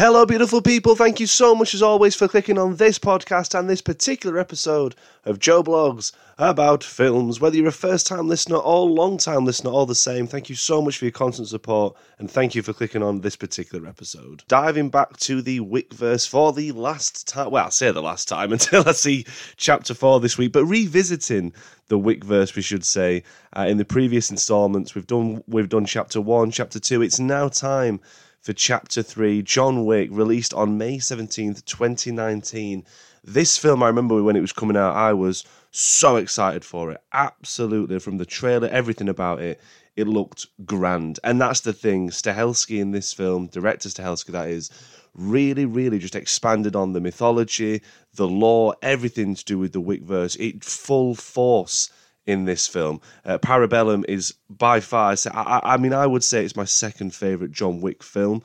Hello, beautiful people. Thank you so much, as always, for clicking on this podcast and this particular episode of Joe Blogs about films. Whether you're a first time listener or long time listener, all the same, thank you so much for your constant support and thank you for clicking on this particular episode. Diving back to the Wickverse for the last time, well, I'll say the last time until I see chapter four this week, but revisiting the Wickverse, we should say. Uh, in the previous installments, we've done we've done chapter one, chapter two. It's now time for Chapter 3, John Wick, released on May 17th, 2019. This film, I remember when it was coming out, I was so excited for it. Absolutely. From the trailer, everything about it, it looked grand. And that's the thing. Stahelski in this film, director Stahelski, that is, really, really just expanded on the mythology, the lore, everything to do with the Wickverse. It full force in this film. Uh, Parabellum is by far, I, I mean, I would say it's my second favourite John Wick film.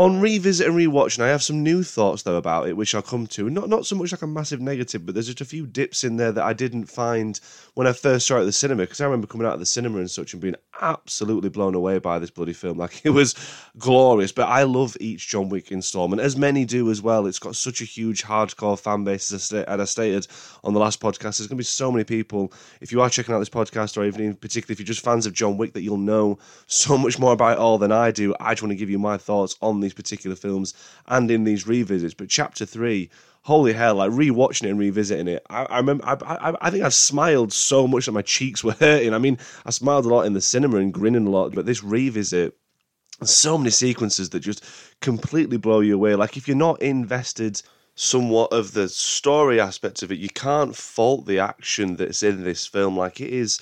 On revisit and rewatching, I have some new thoughts though about it, which I'll come to. Not not so much like a massive negative, but there's just a few dips in there that I didn't find when I first saw it at the cinema. Because I remember coming out of the cinema and such and being absolutely blown away by this bloody film. Like it was glorious. But I love each John Wick installment, as many do as well. It's got such a huge hardcore fan base, as I stated on the last podcast. There's going to be so many people. If you are checking out this podcast, or even particularly if you're just fans of John Wick, that you'll know so much more about it all than I do. I just want to give you my thoughts on these particular films and in these revisits. But chapter three, holy hell! Like rewatching it and revisiting it, I, I remember. I, I, I, think I smiled so much that my cheeks were hurting. I mean, I smiled a lot in the cinema and grinning a lot, but this revisit. So many sequences that just completely blow you away. Like if you're not invested somewhat of the story aspect of it, you can't fault the action that's in this film. Like it is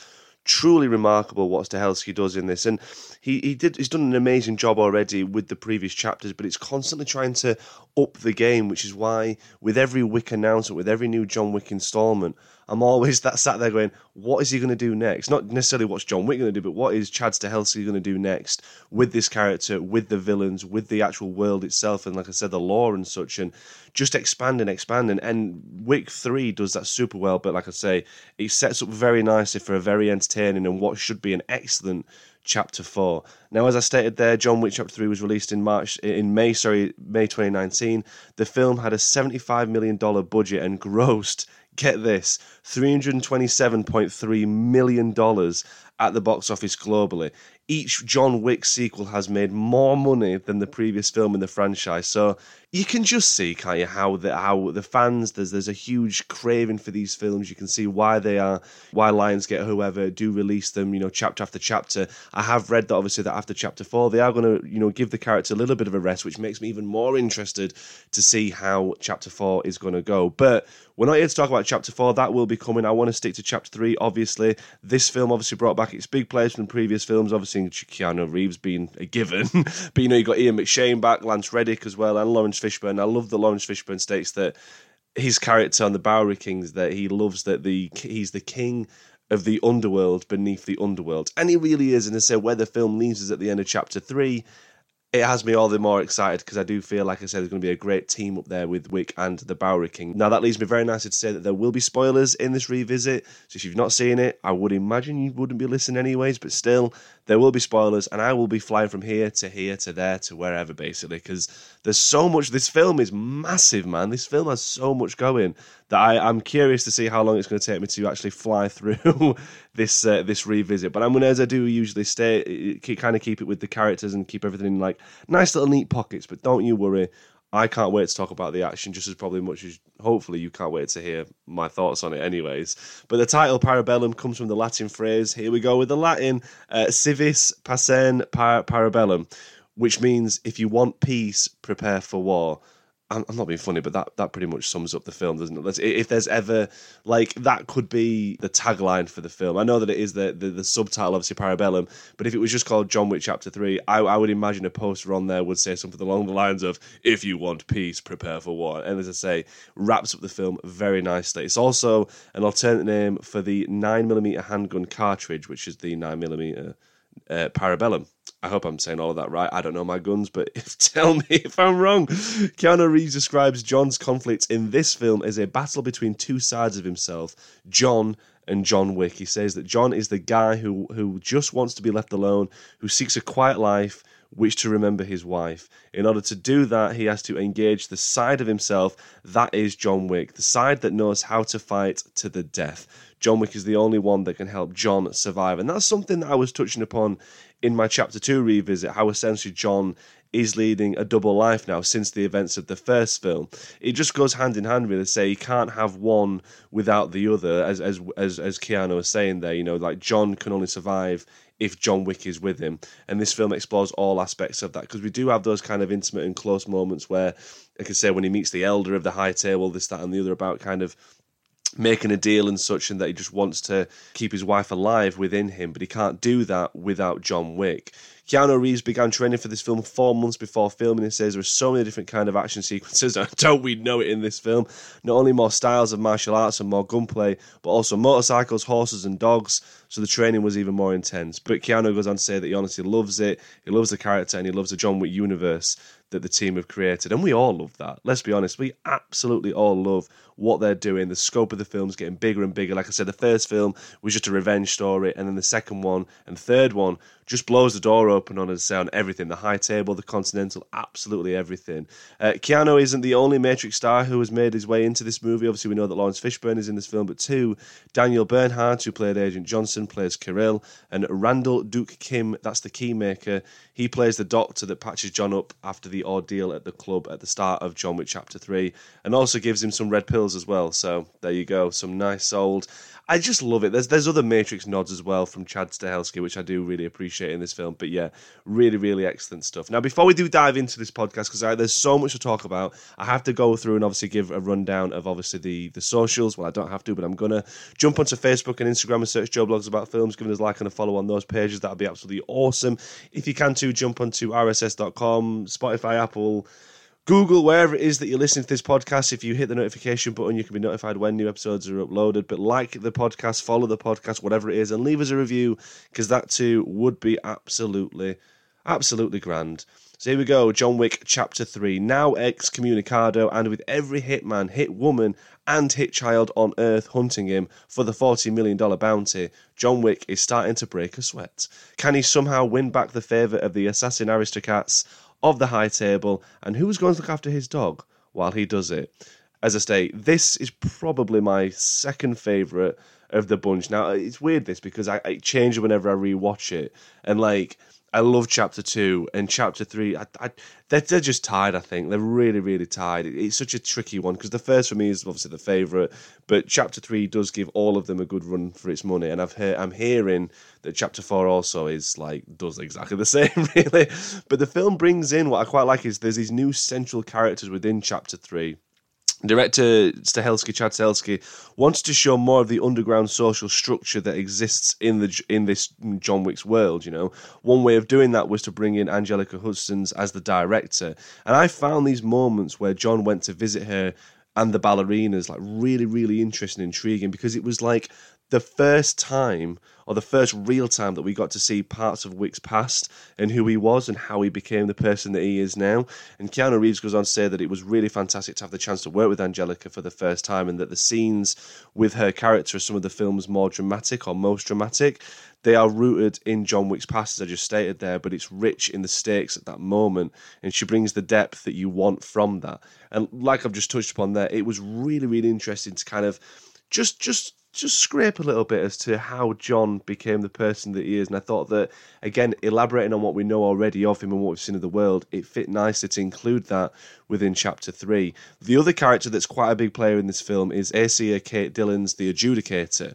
truly remarkable what Stahelski does in this, and he he did he's done an amazing job already with the previous chapters, but it's constantly trying to up the game, which is why with every Wick announcement, with every new John Wick installment, I'm always that sat there going, what is he going to do next? Not necessarily what's John Wick going to do, but what is Chad Stahelski going to do next with this character, with the villains, with the actual world itself, and like I said, the lore and such, and just expanding, expanding. And Wick 3 does that super well, but like I say, it sets up very nicely for a very entertaining and what should be an excellent chapter 4. Now as I stated there, John Wick chapter 3 was released in March in May, sorry, May 2019. The film had a 75 million dollar budget and grossed get this $327.3 million at the box office globally. Each John Wick sequel has made more money than the previous film in the franchise. So you can just see, can't you, how the how the fans there's there's a huge craving for these films. You can see why they are why Lionsgate whoever do release them, you know, chapter after chapter. I have read that obviously that after chapter four they are going to you know give the character a little bit of a rest, which makes me even more interested to see how chapter four is going to go. But we're not here to talk about chapter four. That will be coming. I want to stick to chapter three. Obviously, this film obviously brought back its big players from previous films. Obviously, Keanu Reeves being a given, but you know you got Ian McShane back, Lance Reddick as well, and Laurence Fishburne. I love that Laurence Fishburne states that his character on the Bowery Kings that he loves that the he's the king of the underworld beneath the underworld, and he really is. And say where the film leaves us at the end of chapter three it has me all the more excited because I do feel like I said there's going to be a great team up there with Wick and the Bowery King. Now that leads me very nicely to say that there will be spoilers in this revisit. So if you've not seen it, I would imagine you wouldn't be listening anyways, but still there will be spoilers and I will be flying from here to here to there to wherever basically because there's so much this film is massive, man. This film has so much going that I, I'm curious to see how long it's going to take me to actually fly through this uh, this revisit. But I'm going to, as I do usually, stay kind of keep it with the characters and keep everything in like nice little neat pockets. But don't you worry, I can't wait to talk about the action just as probably much as hopefully you can't wait to hear my thoughts on it, anyways. But the title Parabellum comes from the Latin phrase. Here we go with the Latin: uh, "Si vis pacem par- parabellum," which means if you want peace, prepare for war. I'm, not being funny, but that, that pretty much sums up the film, doesn't it? If there's ever like that could be the tagline for the film. I know that it is the, the, the subtitle, obviously Parabellum, but if it was just called John Wick Chapter Three, I, I would imagine a poster on there would say something along the lines of "If you want peace, prepare for war." And as I say, wraps up the film very nicely. It's also an alternate name for the nine mm handgun cartridge, which is the nine mm uh, Parabellum. I hope I'm saying all of that right. I don't know my guns, but if, tell me if I'm wrong. Keanu Reeves describes John's conflict in this film as a battle between two sides of himself, John and John Wick. He says that John is the guy who who just wants to be left alone, who seeks a quiet life which to remember his wife. In order to do that, he has to engage the side of himself that is John Wick, the side that knows how to fight to the death. John Wick is the only one that can help John survive. And that's something that I was touching upon in my chapter two revisit, how essentially John is leading a double life now since the events of the first film. It just goes hand in hand, really. Say you can't have one without the other, as as as as Keanu was saying there. You know, like John can only survive if John Wick is with him, and this film explores all aspects of that because we do have those kind of intimate and close moments where, like I say, when he meets the elder of the high table, this, that, and the other about kind of making a deal and such, and that he just wants to keep his wife alive within him, but he can't do that without John Wick. Keanu Reeves began training for this film four months before filming. He says there are so many different kind of action sequences. Don't we know it in this film? Not only more styles of martial arts and more gunplay, but also motorcycles, horses, and dogs. So the training was even more intense. But Keanu goes on to say that he honestly loves it. He loves the character and he loves the John Wick universe that the team have created. And we all love that. Let's be honest, we absolutely all love what they're doing. The scope of the film's getting bigger and bigger. Like I said, the first film was just a revenge story, and then the second one and third one just blows the door open on us on everything. The high table, the continental, absolutely everything. Uh, Keanu isn't the only Matrix star who has made his way into this movie. Obviously, we know that Laurence Fishburne is in this film, but two, Daniel Bernhardt, who played Agent Johnson, plays Kirill, and Randall Duke Kim, that's the keymaker. He plays the doctor that patches John up after the ordeal at the club at the start of John Wick Chapter 3, and also gives him some red pills as well. So there you go, some nice old I just love it. There's there's other Matrix nods as well from Chad Stahelski, which I do really appreciate in this film. But yeah, really, really excellent stuff. Now, before we do dive into this podcast, because there's so much to talk about, I have to go through and obviously give a rundown of obviously the the socials. Well, I don't have to, but I'm gonna jump onto Facebook and Instagram and search Joe Blogs about films, giving us a like and a follow on those pages. That'd be absolutely awesome. If you can too, jump onto RSS.com, Spotify, Apple. Google, wherever it is that you're listening to this podcast, if you hit the notification button, you can be notified when new episodes are uploaded. But like the podcast, follow the podcast, whatever it is, and leave us a review because that too would be absolutely, absolutely grand. So here we go John Wick Chapter 3. Now excommunicado, and with every hitman, hit woman, and hit child on Earth hunting him for the $40 million bounty, John Wick is starting to break a sweat. Can he somehow win back the favour of the assassin aristocrats? of the high table and who's going to look after his dog while he does it. As I say, this is probably my second favourite of the bunch. Now, it's weird this because I, I change it whenever I rewatch it. And like, I love chapter two and chapter three. I, I, they're, they're just tied. I think they're really, really tied. It's such a tricky one because the first for me is obviously the favourite, but chapter three does give all of them a good run for its money. And I've heard, I'm hearing that chapter four also is like does exactly the same, really. But the film brings in what I quite like is there's these new central characters within chapter three Director Stahelski, Chad Stahelski, wants to show more of the underground social structure that exists in the in this John Wick's world. You know, one way of doing that was to bring in Anjelica Huston as the director, and I found these moments where John went to visit her and the ballerinas like really, really interesting, intriguing because it was like the first time or the first real time that we got to see parts of Wick's past and who he was and how he became the person that he is now. And Keanu Reeves goes on to say that it was really fantastic to have the chance to work with Anjelica for the first time and that the scenes with her character are some of the film's more dramatic or most dramatic. They are rooted in John Wick's past, as I just stated there, but it's rich in the stakes at that moment, and she brings the depth that you want from that. And like I've just touched upon there, it was really, really interesting to kind of just just just scrape a little bit as to how John became the person that he is. And I thought that, again, elaborating on what we know already of him and what we've seen of the world, it fit nicely to include that within chapter three. The other character that's quite a big player in this film is Asia Kate Dillon's The Adjudicator,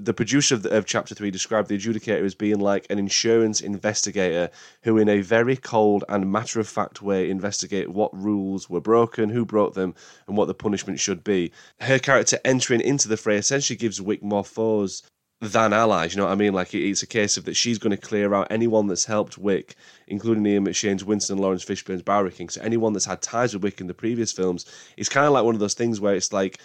the producer of, the, of, chapter three described the adjudicator as being like an insurance investigator who, in a very cold and matter of fact way, investigate what rules were broken, who broke them, and what the punishment should be. Her character entering into the fray essentially gives Wick more foes than allies. You know what I mean? Like it's a case of that she's going to clear out anyone that's helped Wick, including Ian McShane's Winston, Laurence Fishburne's Bowery King. So anyone that's had ties with Wick in the previous films, it's kind of like one of those things where it's like,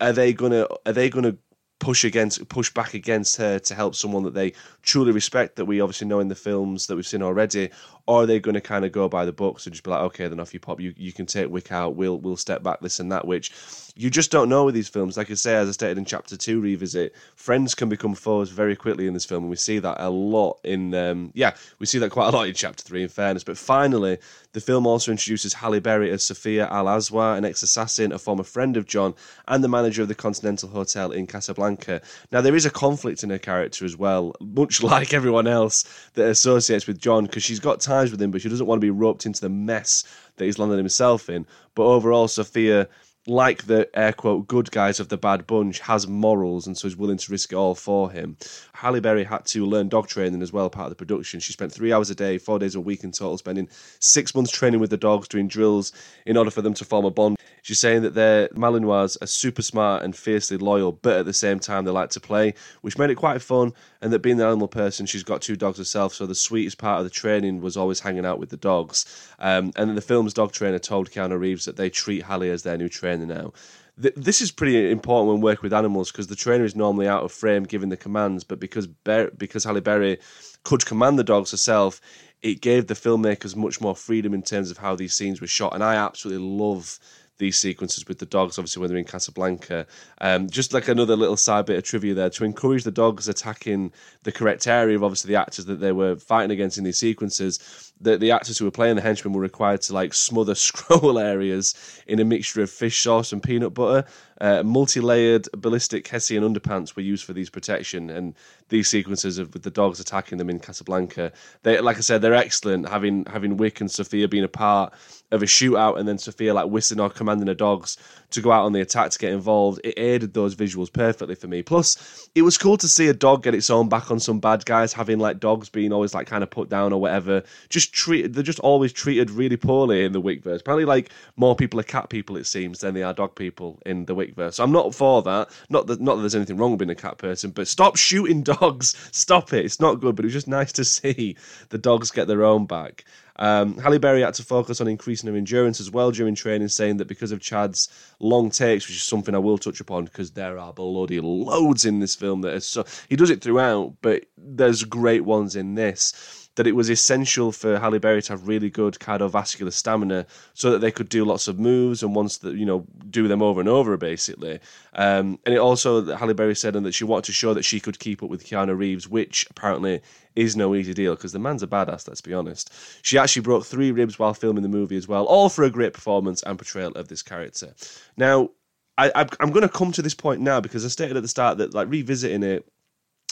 are they gonna are they gonna push against push back against her to help someone that they truly respect that we obviously know in the films that we've seen already or are they going to kind of go by the books and just be like okay then off you pop. You, you can take wick out. We'll we'll step back this and that which you just don't know with these films. Like i say as i stated in chapter 2 revisit friends can become foes very quickly in this film and we see that a lot in um, yeah we see that quite a lot in chapter 3 in fairness. But finally the film also introduces Halle Berry as Sophia Al Aswad, an ex assassin, a former friend of John, and the manager of the Continental Hotel in Casablanca. Now, there is a conflict in her character as well, much like everyone else that associates with John, because she's got ties with him, but she doesn't want to be roped into the mess that he's landed himself in. But overall, Sophia like the air quote good guys of the bad bunch, has morals and so is willing to risk it all for him. Halle Berry had to learn dog training as well, part of the production. She spent three hours a day, four days a week in total, spending six months training with the dogs, doing drills in order for them to form a bond. She's saying that their Malinois are super smart and fiercely loyal, but at the same time they like to play, which made it quite fun. And that being the animal person, she's got two dogs herself, so the sweetest part of the training was always hanging out with the dogs. Um, and then the film's dog trainer told Keanu Reeves that they treat Halle as their new trainer now this is pretty important when working with animals because the trainer is normally out of frame giving the commands, but because Ber- because Halle Berry could command the dogs herself, it gave the filmmakers much more freedom in terms of how these scenes were shot, and I absolutely love these sequences with the dogs, obviously when they're in Casablanca. Um, just like another little side bit of trivia there to encourage the dogs attacking the correct area of obviously the actors that they were fighting against in these sequences. The, the actors who were playing the henchmen were required to like smother scroll areas in a mixture of fish sauce and peanut butter. Uh, multi-layered ballistic Hessian underpants were used for these protection, and these sequences of with the dogs attacking them in Casablanca, they like I said, they're excellent. Having having Wick and Sophia being a part of a shootout, and then Sophia like whistling or commanding the dogs to go out on the attack to get involved, it aided those visuals perfectly for me. Plus, it was cool to see a dog get its own back on some bad guys, having like dogs being always like kind of put down or whatever. Just treated, they're just always treated really poorly in the Wickverse. Apparently, like more people are cat people, it seems, than they are dog people in the Wickverse. So I'm not for that. Not that not that there's anything wrong with being a cat person, but stop shooting dogs. Stop it. It's not good. But it was just nice to see the dogs get their own back. Um, Halle Berry had to focus on increasing her endurance as well during training, saying that because of Chad's long takes, which is something I will touch upon because there are bloody loads in this film that so he does it throughout, but there's great ones in this that it was essential for Halle Berry to have really good cardiovascular stamina so that they could do lots of moves and once that you know do them over and over basically. Um, and it also Halle Berry said that she wanted to show that she could keep up with Keanu Reeves, which apparently is no easy deal because the man's a badass. Let's be honest. She actually broke three ribs while filming the movie as well, all for a great performance and portrayal of this character. Now. I, I'm going to come to this point now because I stated at the start that, like, revisiting it,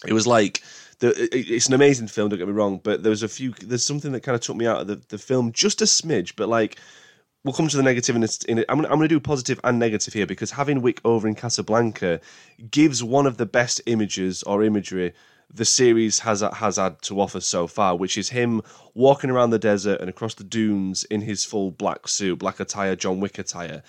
it was like it's an amazing film. Don't get me wrong, but there was a few. There's something that kind of took me out of the, the film just a smidge. But like, we'll come to the negative in, in it. I'm, I'm going to do positive and negative here because having Wick over in Casablanca gives one of the best images or imagery the series has has had to offer so far, which is him walking around the desert and across the dunes in his full black suit, black attire, John Wick attire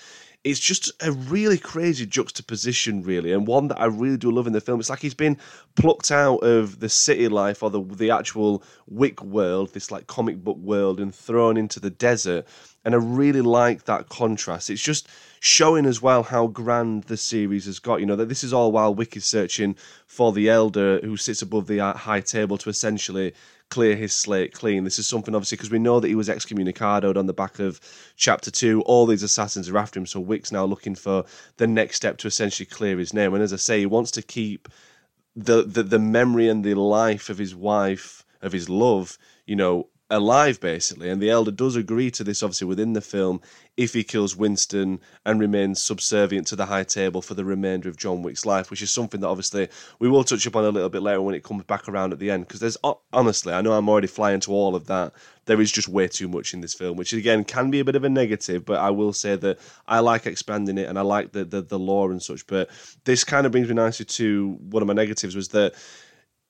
it's just a really crazy juxtaposition, really, and one that I really do love in the film. It's like he's been plucked out of the city life or the the actual Wick world, this like comic book world, and thrown into the desert. And I really like that contrast. It's just showing as well how grand the series has got. You know that this is all while Wick is searching for the Elder who sits above the uh, high table to essentially clear his slate clean. This is something obviously because we know that he was excommunicated on the back of chapter two. All these assassins are after him, so Wick's now looking for the next step to essentially clear his name. And as I say, he wants to keep the the, the memory and the life of his wife, of his love, you know, alive basically and the elder does agree to this obviously within the film if he kills winston and remains subservient to the high table for the remainder of john wick's life which is something that obviously we will touch upon a little bit later when it comes back around at the end because there's honestly i know i'm already flying to all of that there is just way too much in this film which again can be a bit of a negative but i will say that i like expanding it and i like the the, the lore and such but this kind of brings me nicely to one of my negatives was that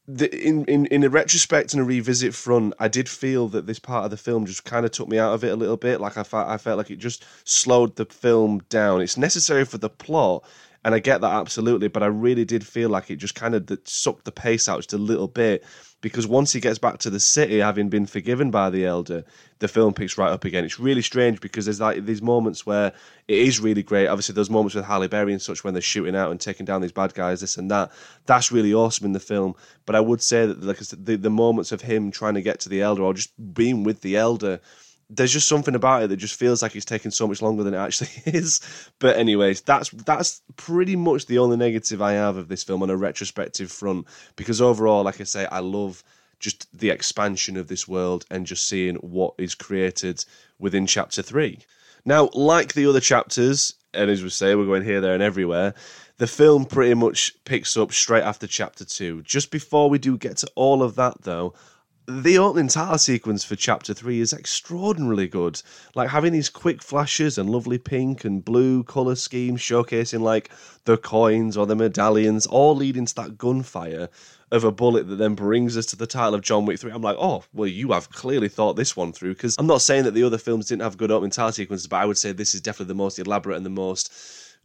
the, in, in in a retrospect and a revisit front, I did feel that this part of the film just kind of took me out of it a little bit. Like I felt, I felt like it just slowed the film down. It's necessary for the plot, And I get that absolutely, but I really did feel like it just kind of sucked the pace out just a little bit because once he gets back to the city, having been forgiven by the elder, the film picks right up again. It's really strange because there's like these moments where it is really great. Obviously, those moments with Halle Berry and such when they're shooting out and taking down these bad guys, this and that. That's really awesome in the film. But I would say that like the, the moments of him trying to get to the elder or just being with the elder there's just something about it that just feels like it's taking so much longer than it actually is. But anyways, that's that's pretty much the only negative I have of this film on a retrospective front. Because overall, like I say, I love just the expansion of this world and just seeing what is created within chapter three. Now, like the other chapters, and as we say, we're going here, there, and everywhere. The film pretty much picks up straight after chapter two. Just before we do get to all of that, though, the opening title sequence for chapter three is extraordinarily good. Like having these quick flashes and lovely pink and blue color schemes showcasing like the coins or the medallions, all leading to that gunfire of a bullet that then brings us to the title of John Wick 3. I'm like, oh, well, you have clearly thought this one through. Because I'm not saying that the other films didn't have good opening title sequences, but I would say this is definitely the most elaborate and the most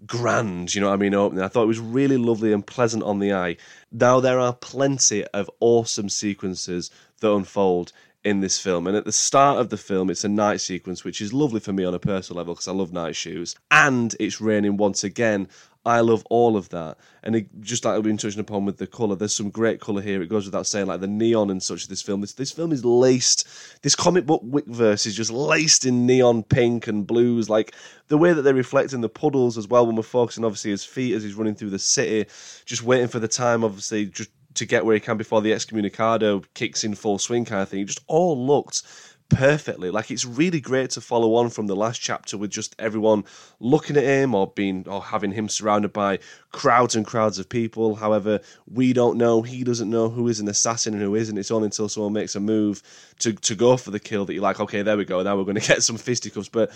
grand, you know what I mean, opening. I thought it was really lovely and pleasant on the eye. Now, there are plenty of awesome sequences that unfold in this film. And at the start of the film, it's a night sequence, which is lovely for me on a personal level because I love night shoes. And it's raining once again. I love all of that. And it, just like I've been touching upon with the colour, there's some great colour here. It goes without saying, like the neon and such of this film. This, this film is laced, this comic book Wickverse is just laced in neon pink and blues. Like the way that they reflect in the puddles as well when we're focusing, obviously, his feet as he's running through the city, just waiting for the time, obviously, just to get where he can before the excommunicado kicks in full swing kind of thing. It just all looked perfectly. Like it's really great to follow on from the last chapter with just everyone looking at him or being or having him surrounded by crowds and crowds of people. However, we don't know, he doesn't know who is an assassin and who isn't. It's only until someone makes a move to to go for the kill that you're like, okay, there we go. Now we're going to get some fisticuffs. But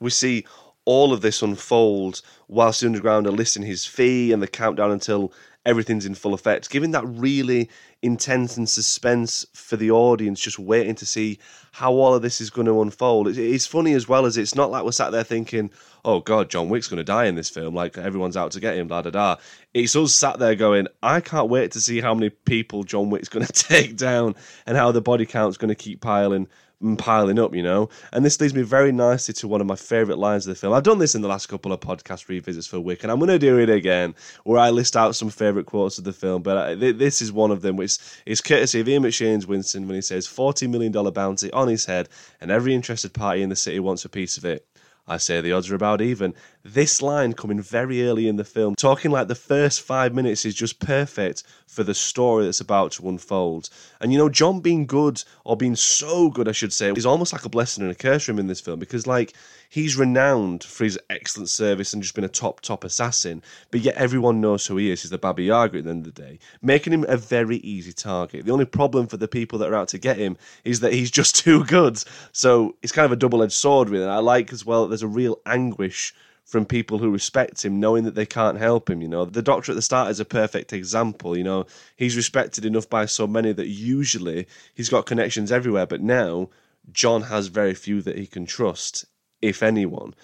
we see all of this unfold whilst the underground are listing his fee and the countdown until everything's in full effect, giving that really intense and suspense for the audience, just waiting to see how all of this is going to unfold. It's funny as well as it's not like we're sat there thinking, oh God, John Wick's going to die in this film, like everyone's out to get him, blah, blah, blah. It's us sat there going, I can't wait to see how many people John Wick's going to take down and how the body count's going to keep piling piling up, you know. And this leads me very nicely to one of my favourite lines of the film. I've done this in the last couple of podcast revisits for Wick, and I'm going to do it again, where I list out some favourite quotes of the film. But uh, I, this is one of them, which is courtesy of Ian McShane's Winston when he says, $40 million bounty on his head, and every interested party in the city wants a piece of it. I say the odds are about even. This line coming very early in the film, talking like the first five minutes is just perfect for the story that's about to unfold. And you know, John being good, or being so good, I should say, is almost like a blessing and a curse for him in this film because, like, he's renowned for his excellent service and just been a top, top assassin, but yet everyone knows who he is. He's the Baba Yaga at the end of the day, making him a very easy target. The only problem for the people that are out to get him is that he's just too good. So it's kind of a double edged sword, really. And I like as well that there's a real anguish from people who respect him, knowing that they can't help him. You know, the doctor at the start is a perfect example. You know, he's respected enough by so many that usually he's got connections everywhere, but now John has very few that he can trust, if anyone.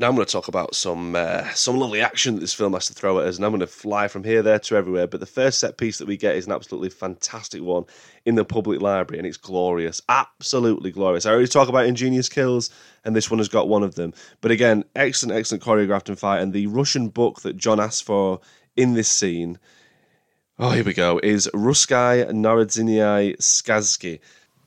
Now I'm going to talk about some uh, some lovely action that this film has to throw at us, and I'm going to fly from here, there to everywhere. But the first set piece that we get is an absolutely fantastic one in the public library, and it's glorious, absolutely glorious. I already talk about ingenious kills, and this one has got one of them. But again, excellent, excellent choreographed and fight, and the Russian book that John asked for in this scene. Oh, here we go. Is Russky Narodzinny Skazki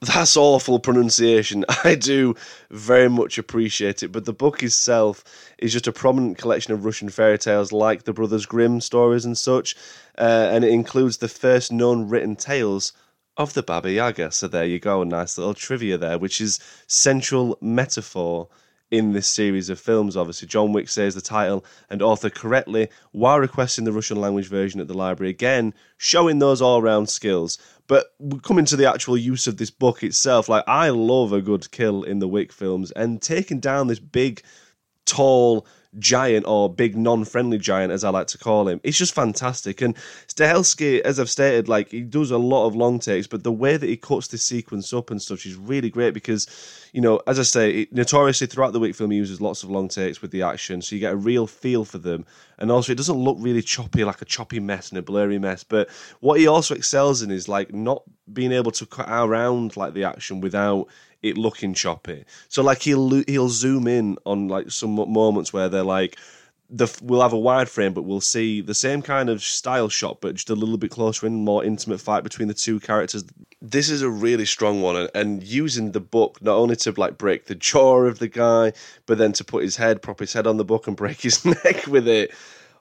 that's awful pronunciation. I do very much appreciate it, but the book itself is just a prominent collection of Russian fairy tales like the Brothers Grimm stories and such, uh, and it includes the first known written tales of the Baba Yaga. So there you go, a nice little trivia there, which is central metaphor in this series of films. Obviously, John Wick says the title and author correctly while requesting the Russian language version at the library. Again, showing those all round skills. But coming to the actual use of this book itself, like I love a good kill in the Wick films, and taking down this big, tall giant or big non-friendly giant as I like to call him. It's just fantastic. And Stahelski, as I've stated, like he does a lot of long takes, but the way that he cuts this sequence up and stuff is really great because, you know, as I say, it, notoriously throughout the Wick film he uses lots of long takes with the action, so you get a real feel for them. and also it doesn't look really choppy like a choppy mess and a blurry mess. But what he also excels in is like not being able to cut around like the action without it looking choppy. So like he'll he'll zoom in on like some moments where they're like the we'll have a wide frame, but we'll see the same kind of style shot, but just a little bit closer in, more intimate fight between the two characters. This is a really strong one, and, and using the book not only to like break the jaw of the guy, but then to put his head, prop his head on the book, and break his neck with it.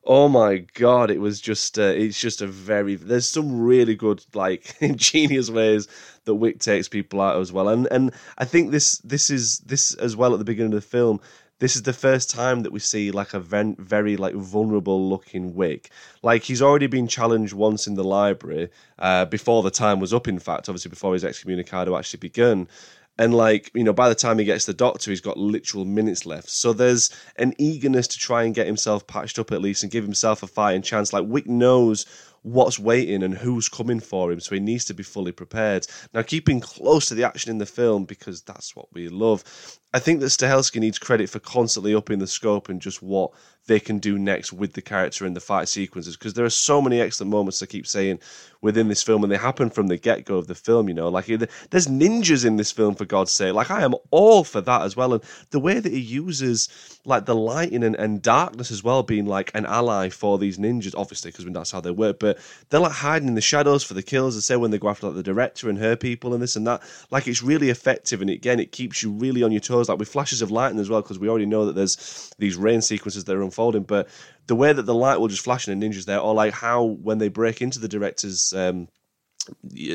Oh my god, it was just uh, it's just a very there's some really good like ingenious ways that Wick takes people out as well, and and I think this this is this as well at the beginning of the film this is the first time that we see like a very, very like vulnerable looking Wick. Like he's already been challenged once in the library uh, before the time was up. In fact, obviously before his excommunicado actually begun. And like you know, by the time he gets the doctor, he's got literal minutes left. So there's an eagerness to try and get himself patched up at least and give himself a fighting chance. Like Wick knows what's waiting and who's coming for him, so he needs to be fully prepared. Now, keeping close to the action in the film because that's what we love. I think that Stahelski needs credit for constantly upping the scope and just what they can do next with the character and the fight sequences because there are so many excellent moments I keep saying within this film and they happen from the get go of the film you know? Like there's ninjas in this film for God's sake. Like I am all for that as well and the way that he uses like the lighting and, and darkness as well being like an ally for these ninjas obviously because that's how they work but they're like hiding in the shadows for the kills as say when they go after like the director and her people and this and that. Like it's really effective and again it keeps you really on your toes like with flashes of lightning as well because we already know that there's these rain sequences that are unfolding. But the way that the light will just flash in the ninjas there, or like how when they break into the director's um,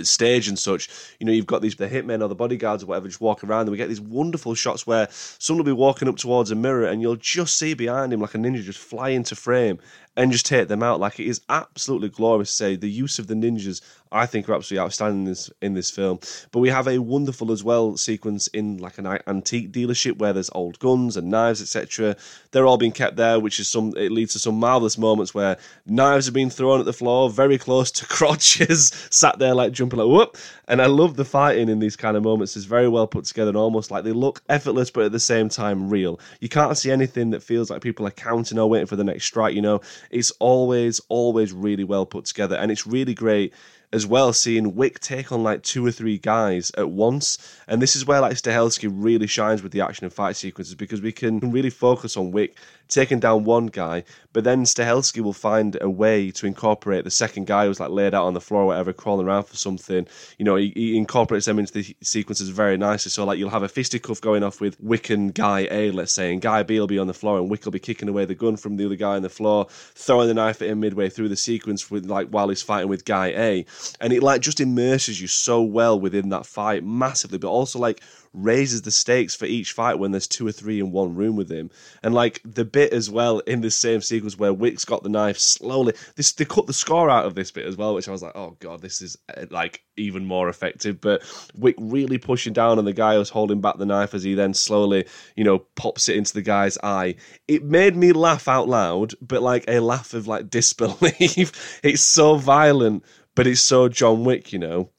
stage and such, you know, you've got these the hitmen or the bodyguards or whatever just walk around, and we get these wonderful shots where someone will be walking up towards a mirror, and you'll just see behind him like a ninja just fly into frame and just take them out. Like it is absolutely glorious. Say the use of the ninjas I think are absolutely outstanding in this in this film. But we have a wonderful as well sequence in like an antique dealership where there's old guns and knives, etc. They're all being kept there, which is some. It leads to some marvelous moments where knives are being thrown at the floor, very close to crotches, sat there like jumping like whoop. And I love the fighting in these kind of moments. It's very well put together and almost like they look effortless, but at the same time real. You can't see anything that feels like people are counting or waiting for the next strike. You know, it's always always really well put together, and it's really great as well, seeing Wick take on like two or three guys at once. And this is where like Stahelski really shines with the action and fight sequences because we can really focus on Wick taking down one guy, but then Stahelski will find a way to incorporate the second guy who's like laid out on the floor or whatever, crawling around for something. You know, he, he incorporates them into the sequences very nicely. So like you'll have a fisticuff going off with Wick and Guy A, let's say, and Guy B will be on the floor and Wick will be kicking away the gun from the other guy on the floor, throwing the knife at him midway through the sequence with like while he's fighting with Guy A and it like just immerses you so well within that fight massively, but also like raises the stakes for each fight when there's two or three in one room with him. And like the bit as well in this same sequence where Wick's got the knife slowly. This they cut the score out of this bit as well, which I was like, oh god, this is uh, like even more effective. But Wick really pushing down on the guy who's holding back the knife as he then slowly, you know, pops it into the guy's eye. It made me laugh out loud, but like a laugh of like disbelief. it's so violent, but it's so John Wick, you know.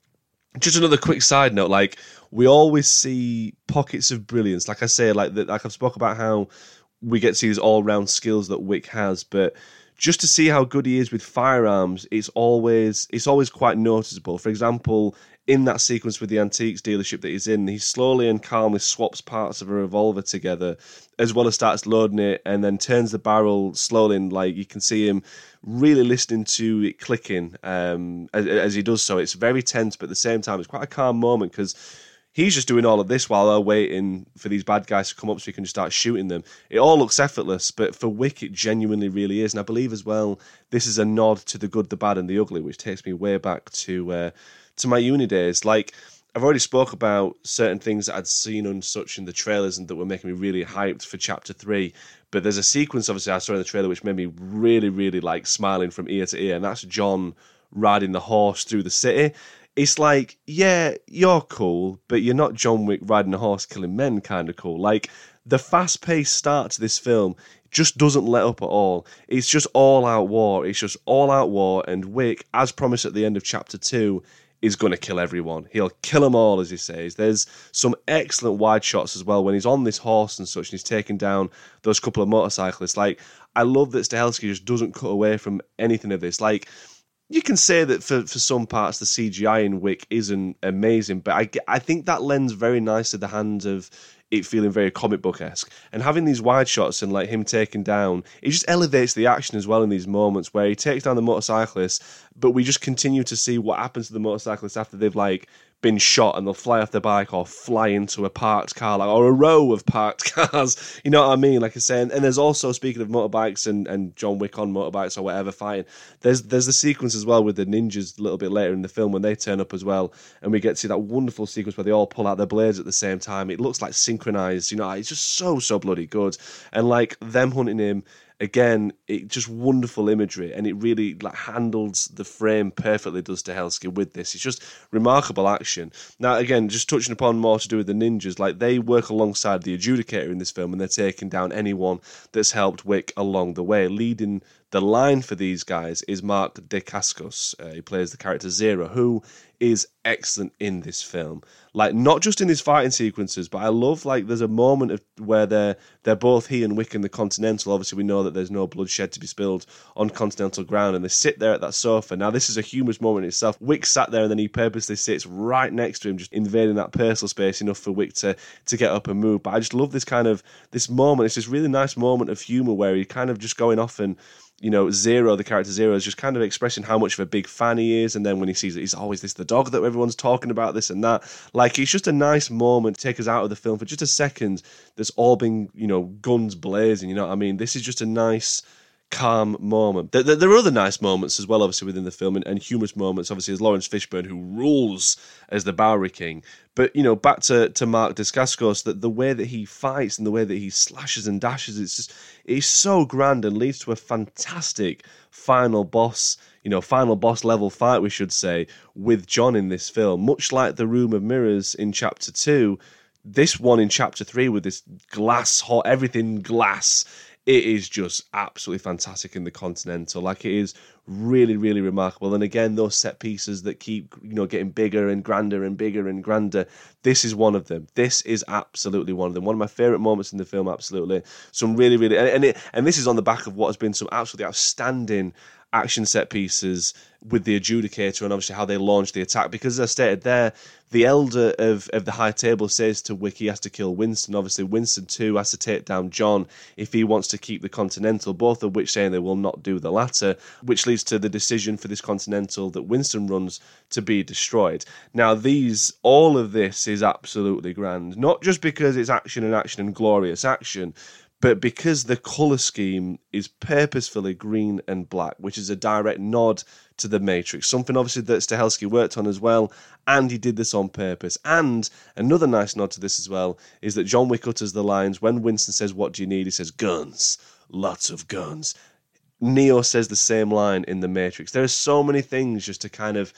Just another quick side note, like we always see pockets of brilliance. Like I say, like that, like I've spoke about how we get to see these all round skills that Wick has, but just to see how good he is with firearms, it's always it's always quite noticeable. For example, in that sequence with the antiques dealership that he's in, he slowly and calmly swaps parts of a revolver together, as well as starts loading it, and then turns the barrel slowly. And like you can see him really listening to it clicking um, as, as he does so. It's very tense, but at the same time, it's quite a calm moment because he's just doing all of this while they're waiting for these bad guys to come up so he can just start shooting them. It all looks effortless, but for Wick, it genuinely really is. And I believe as well, this is a nod to the good, the bad, and the ugly, which takes me way back to uh, to my uni days. Like I've already spoke about certain things that I'd seen and such in the trailers and that were making me really hyped for chapter three. But there's a sequence, obviously, I saw in the trailer which made me really, really like smiling from ear to ear, and that's John riding the horse through the city it's like, yeah, you're cool, but you're not John Wick riding a horse killing men kind of cool. Like the fast paced start to this film just doesn't let up at all. It's just all out war. It's just all out war, and Wick, as promised at the end of chapter two, is going to kill everyone. He'll kill them all, as he says. There's some excellent wide shots as well when he's on this horse and such, and he's taking down those couple of motorcyclists. Like, I love that Stahelski just doesn't cut away from anything of this. Like, you can say that for, for some parts the CGI in Wick isn't amazing, but I, I think that lends very nice to the hand of it feeling very comic book esque. And having these wide shots and like him taking down, it just elevates the action as well in these moments where he takes down the motorcyclist, but we just continue to see what happens to the motorcyclist after they've like been shot and they'll fly off the bike or fly into a parked car like, or a row of parked cars. You know what I mean? Like I say, and, and, there's also speaking of motorbikes and, and John Wick on motorbikes or whatever fighting. There's there's the sequence as well with the ninjas a little bit later in the film when they turn up as well, and we get to see that wonderful sequence where they all pull out their blades at the same time. It looks like synchronized. You know, it's just so so bloody good, and like them hunting him again, it just wonderful imagery, and it really like handles the frame perfectly. Does Stahelski with this? It's just remarkable action. Now, again, just touching upon more to do with the ninjas, like they work alongside the adjudicator in this film, and they're taking down anyone that's helped Wick along the way, leading the line for these guys is Mark Dacascos. Uh, he plays the character Zero, who is excellent in this film. Like not just in his fighting sequences, but I love like there's a moment of where they're they're both he and Wick in the Continental. Obviously, we know that there's no bloodshed to be spilled on Continental ground, and they sit there at that sofa. Now, this is a humorous moment in itself. Wick sat there, and then he purposely sits right next to him, just invading that personal space enough for Wick to to get up and move. But I just love this kind of this moment. It's this really nice moment of humor where he kind of just going off and you know, Zero, the character Zero, is just kind of expressing how much of a big fan he is. And then when he sees it, he's always this the dog that everyone's talking about, this and that. Like, it's just a nice moment to take us out of the film for just a second. There's all been, you know, guns blazing, you know what I mean? This is just a nice calm moment. There, there, are other nice moments as well, obviously, within the film, and, and humorous moments. Obviously, as Laurence Fishburne, who rules as the Bowery King. But you know, back to, to Mark Dacascos, that the way that he fights and the way that he slashes and dashes, it's just it's so grand and leads to a fantastic final boss. You know, final boss level fight, we should say, with John in this film, much like the Room of Mirrors in Chapter Two. This one in Chapter Three with this glass, hot everything glass it is just absolutely fantastic in the Continental. Like it is really, really remarkable. And again, those set pieces that keep you know getting bigger and grander and bigger and grander. This is one of them. This is absolutely one of them. One of my favorite moments in the film. Absolutely, some really, really, and and, it, and this is on the back of what has been some absolutely outstanding action set pieces with the adjudicator and obviously how they launch the attack. Because as I stated there, the elder of, of the high table says to Wick he has to kill Winston. Obviously, Winston too has to take down John if he wants to keep the Continental, both of which saying they will not do the latter, which leads to the decision for this Continental that Winston runs to be destroyed. Now, these all of this is absolutely grand, not just because it's action and action and glorious action, but because the color scheme is purposefully green and black, which is a direct nod to the Matrix, something obviously that Stahelski worked on as well, and he did this on purpose. And another nice nod to this as well is that John Wick utters the lines when Winston says, "What do you need?" He says, "Guns, lots of guns." Neo says the same line in the Matrix. There are so many things just to kind of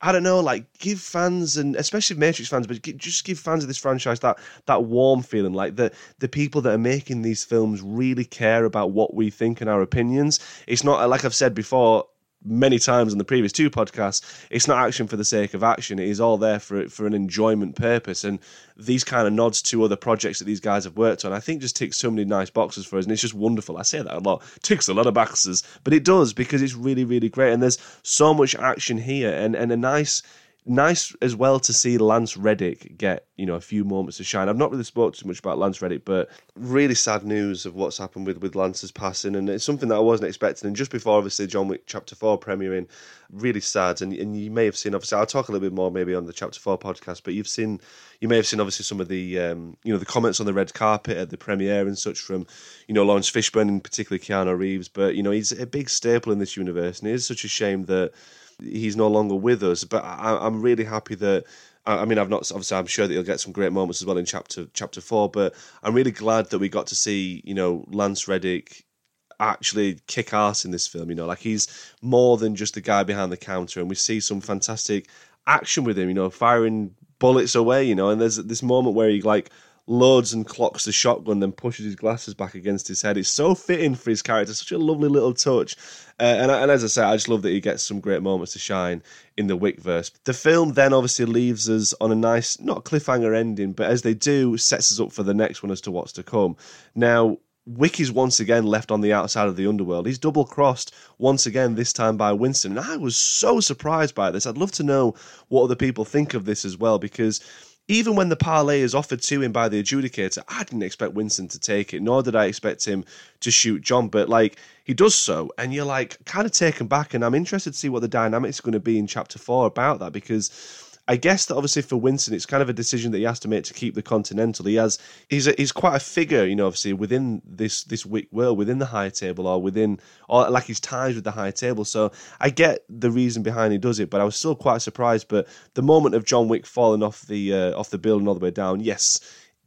I don't know, like give fans and especially Matrix fans, but just give fans of this franchise that that warm feeling, like the the people that are making these films really care about what we think and our opinions. It's not like I've said before many times in the previous two podcasts, it's not action for the sake of action. It is all there for for an enjoyment purpose. And these kind of nods to other projects that these guys have worked on, I think just ticks so many nice boxes for us. And it's just wonderful. I say that a lot. Ticks a lot of boxes, but it does because it's really, really great. And there's so much action here and, and a nice nice as well to see Lance Reddick get you know a few moments of shine. I've not really spoke too much about Lance Reddick, but really sad news of what's happened with with Lance's passing, and it's something that I wasn't expecting. And just before obviously John Wick Chapter Four premiering, really sad. And and you may have seen obviously I'll talk a little bit more maybe on the Chapter Four podcast, but you've seen you may have seen obviously some of the um, you know the comments on the red carpet at the premiere and such from you know Laurence Fishburne and particularly Keanu Reeves. But you know he's a big staple in this universe, and it is such a shame that he's no longer with us. But I, am really happy that. I mean, I've not obviously. I'm sure that you'll get some great moments as well in chapter chapter four. But I'm really glad that we got to see you know Lance Reddick actually kick ass in this film. You know, like he's more than just the guy behind the counter, and we see some fantastic action with him. You know, firing bullets away. You know, and there's this moment where he like loads and clocks the shotgun, then pushes his glasses back against his head. It's so fitting for his character, such a lovely little touch. Uh, and, and as I say, I just love that he gets some great moments to shine in the Wickverse. The film then obviously leaves us on a nice, not cliffhanger ending, but as they do, sets us up for the next one as to what's to come. Now, Wick is once again left on the outside of the underworld. He's double crossed once again, this time by Winston. And I was so surprised by this. I'd love to know what other people think of this as well, because even when the parlay is offered to him by the adjudicator, I didn't expect Winston to take it, nor did I expect him to shoot John. But like he does so, and you're like kind of taken back. And I'm interested to see what the dynamics are going to be in chapter four about that because I guess that obviously for Winston, it's kind of a decision that he has to make to keep the Continental. He has he's a, he's quite a figure, you know, obviously within this this Wick world, within the high table, or within or like his ties with the high table. So I get the reason behind he does it, but I was still quite surprised. But the moment of John Wick falling off the uh, off the building all the way down, yes,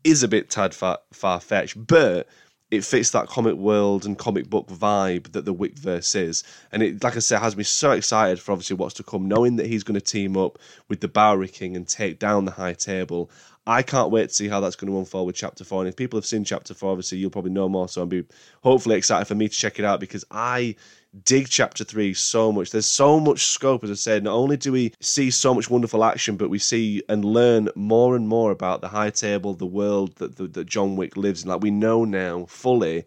is a bit tad far far fetched, but it fits that comic world and comic book vibe that the Wickverse is. And it, like I said, has me so excited for obviously what's to come, knowing that he's going to team up with the Bowery King and take down the High Table. I can't wait to see how that's going to unfold with Chapter 4. And if people have seen Chapter 4, obviously you'll probably know more. So I'll be hopefully excited for me to check it out because I dig chapter three so much. There's so much scope, as I said. Not only do we see so much wonderful action, but we see and learn more and more about the high table, the world that, that, that John Wick lives in. Like we know now fully,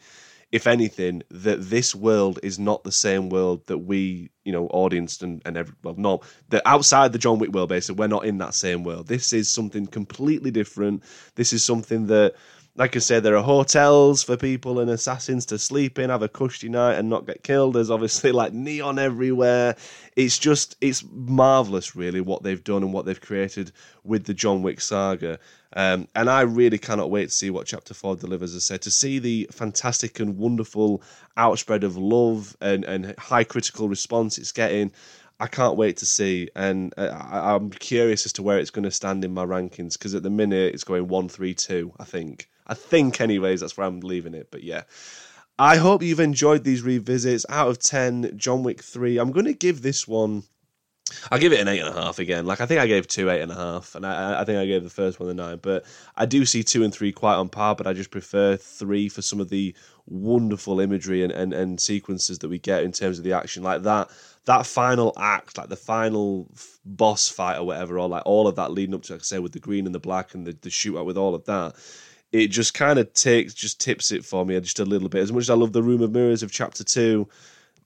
if anything, that this world is not the same world that we, you know, audience and, and every, well, no, that outside the John Wick world, basically, we're not in that same world. This is something completely different. This is something that like I said, there are hotels for people and assassins to sleep in, have a cushy night, and not get killed. There's obviously like neon everywhere. It's just, it's marvelous, really, what they've done and what they've created with the John Wick saga. Um, and I really cannot wait to see what Chapter 4 delivers. As I said, to see the fantastic and wonderful outspread of love and, and high critical response it's getting. I can't wait to see, and uh, I, am curious as to where it's going to stand in my rankings because at the minute it's going one, three, two. I think. I think, anyways, that's where I'm leaving it. But yeah. I hope you've enjoyed these revisits. Out of 10, John Wick 3. I'm going to give this one. I'll give it an eight and a half again. Like I think I gave two eight and a half, and I, I think I gave the first one a nine. But I do see two and three quite on par. But I just prefer three for some of the wonderful imagery and, and, and sequences that we get in terms of the action, like that that final act, like the final boss fight or whatever, or like all of that leading up to, like I say, with the green and the black and the, the shootout with all of that it just kind of takes just tips it for me just a little bit. As much as I love the Room of Mirrors of Chapter Two,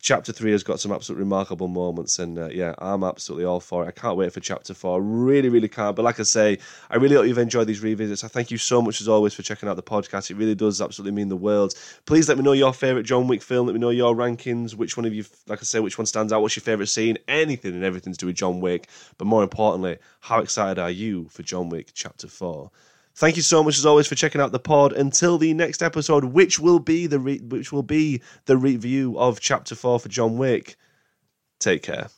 Chapter Three has got some absolutely remarkable moments, and uh, yeah, I'm absolutely all for it. I can't wait for Chapter Four. Really, really can't. But like I say, I really hope you've enjoyed these revisits. I thank you so much as always for checking out the podcast. It really does absolutely mean the world. Please let me know your favorite John Wick film. Let me know your rankings. Which one of you, like I say, which one stands out? What's your favorite scene? Anything and everything to do with John Wick. But more importantly, how excited are you for John Wick Chapter Four? Thank you so much as always for checking out the pod. Until the next episode, which will be the re- which will be the review of Chapter Four for John Wick. Take care.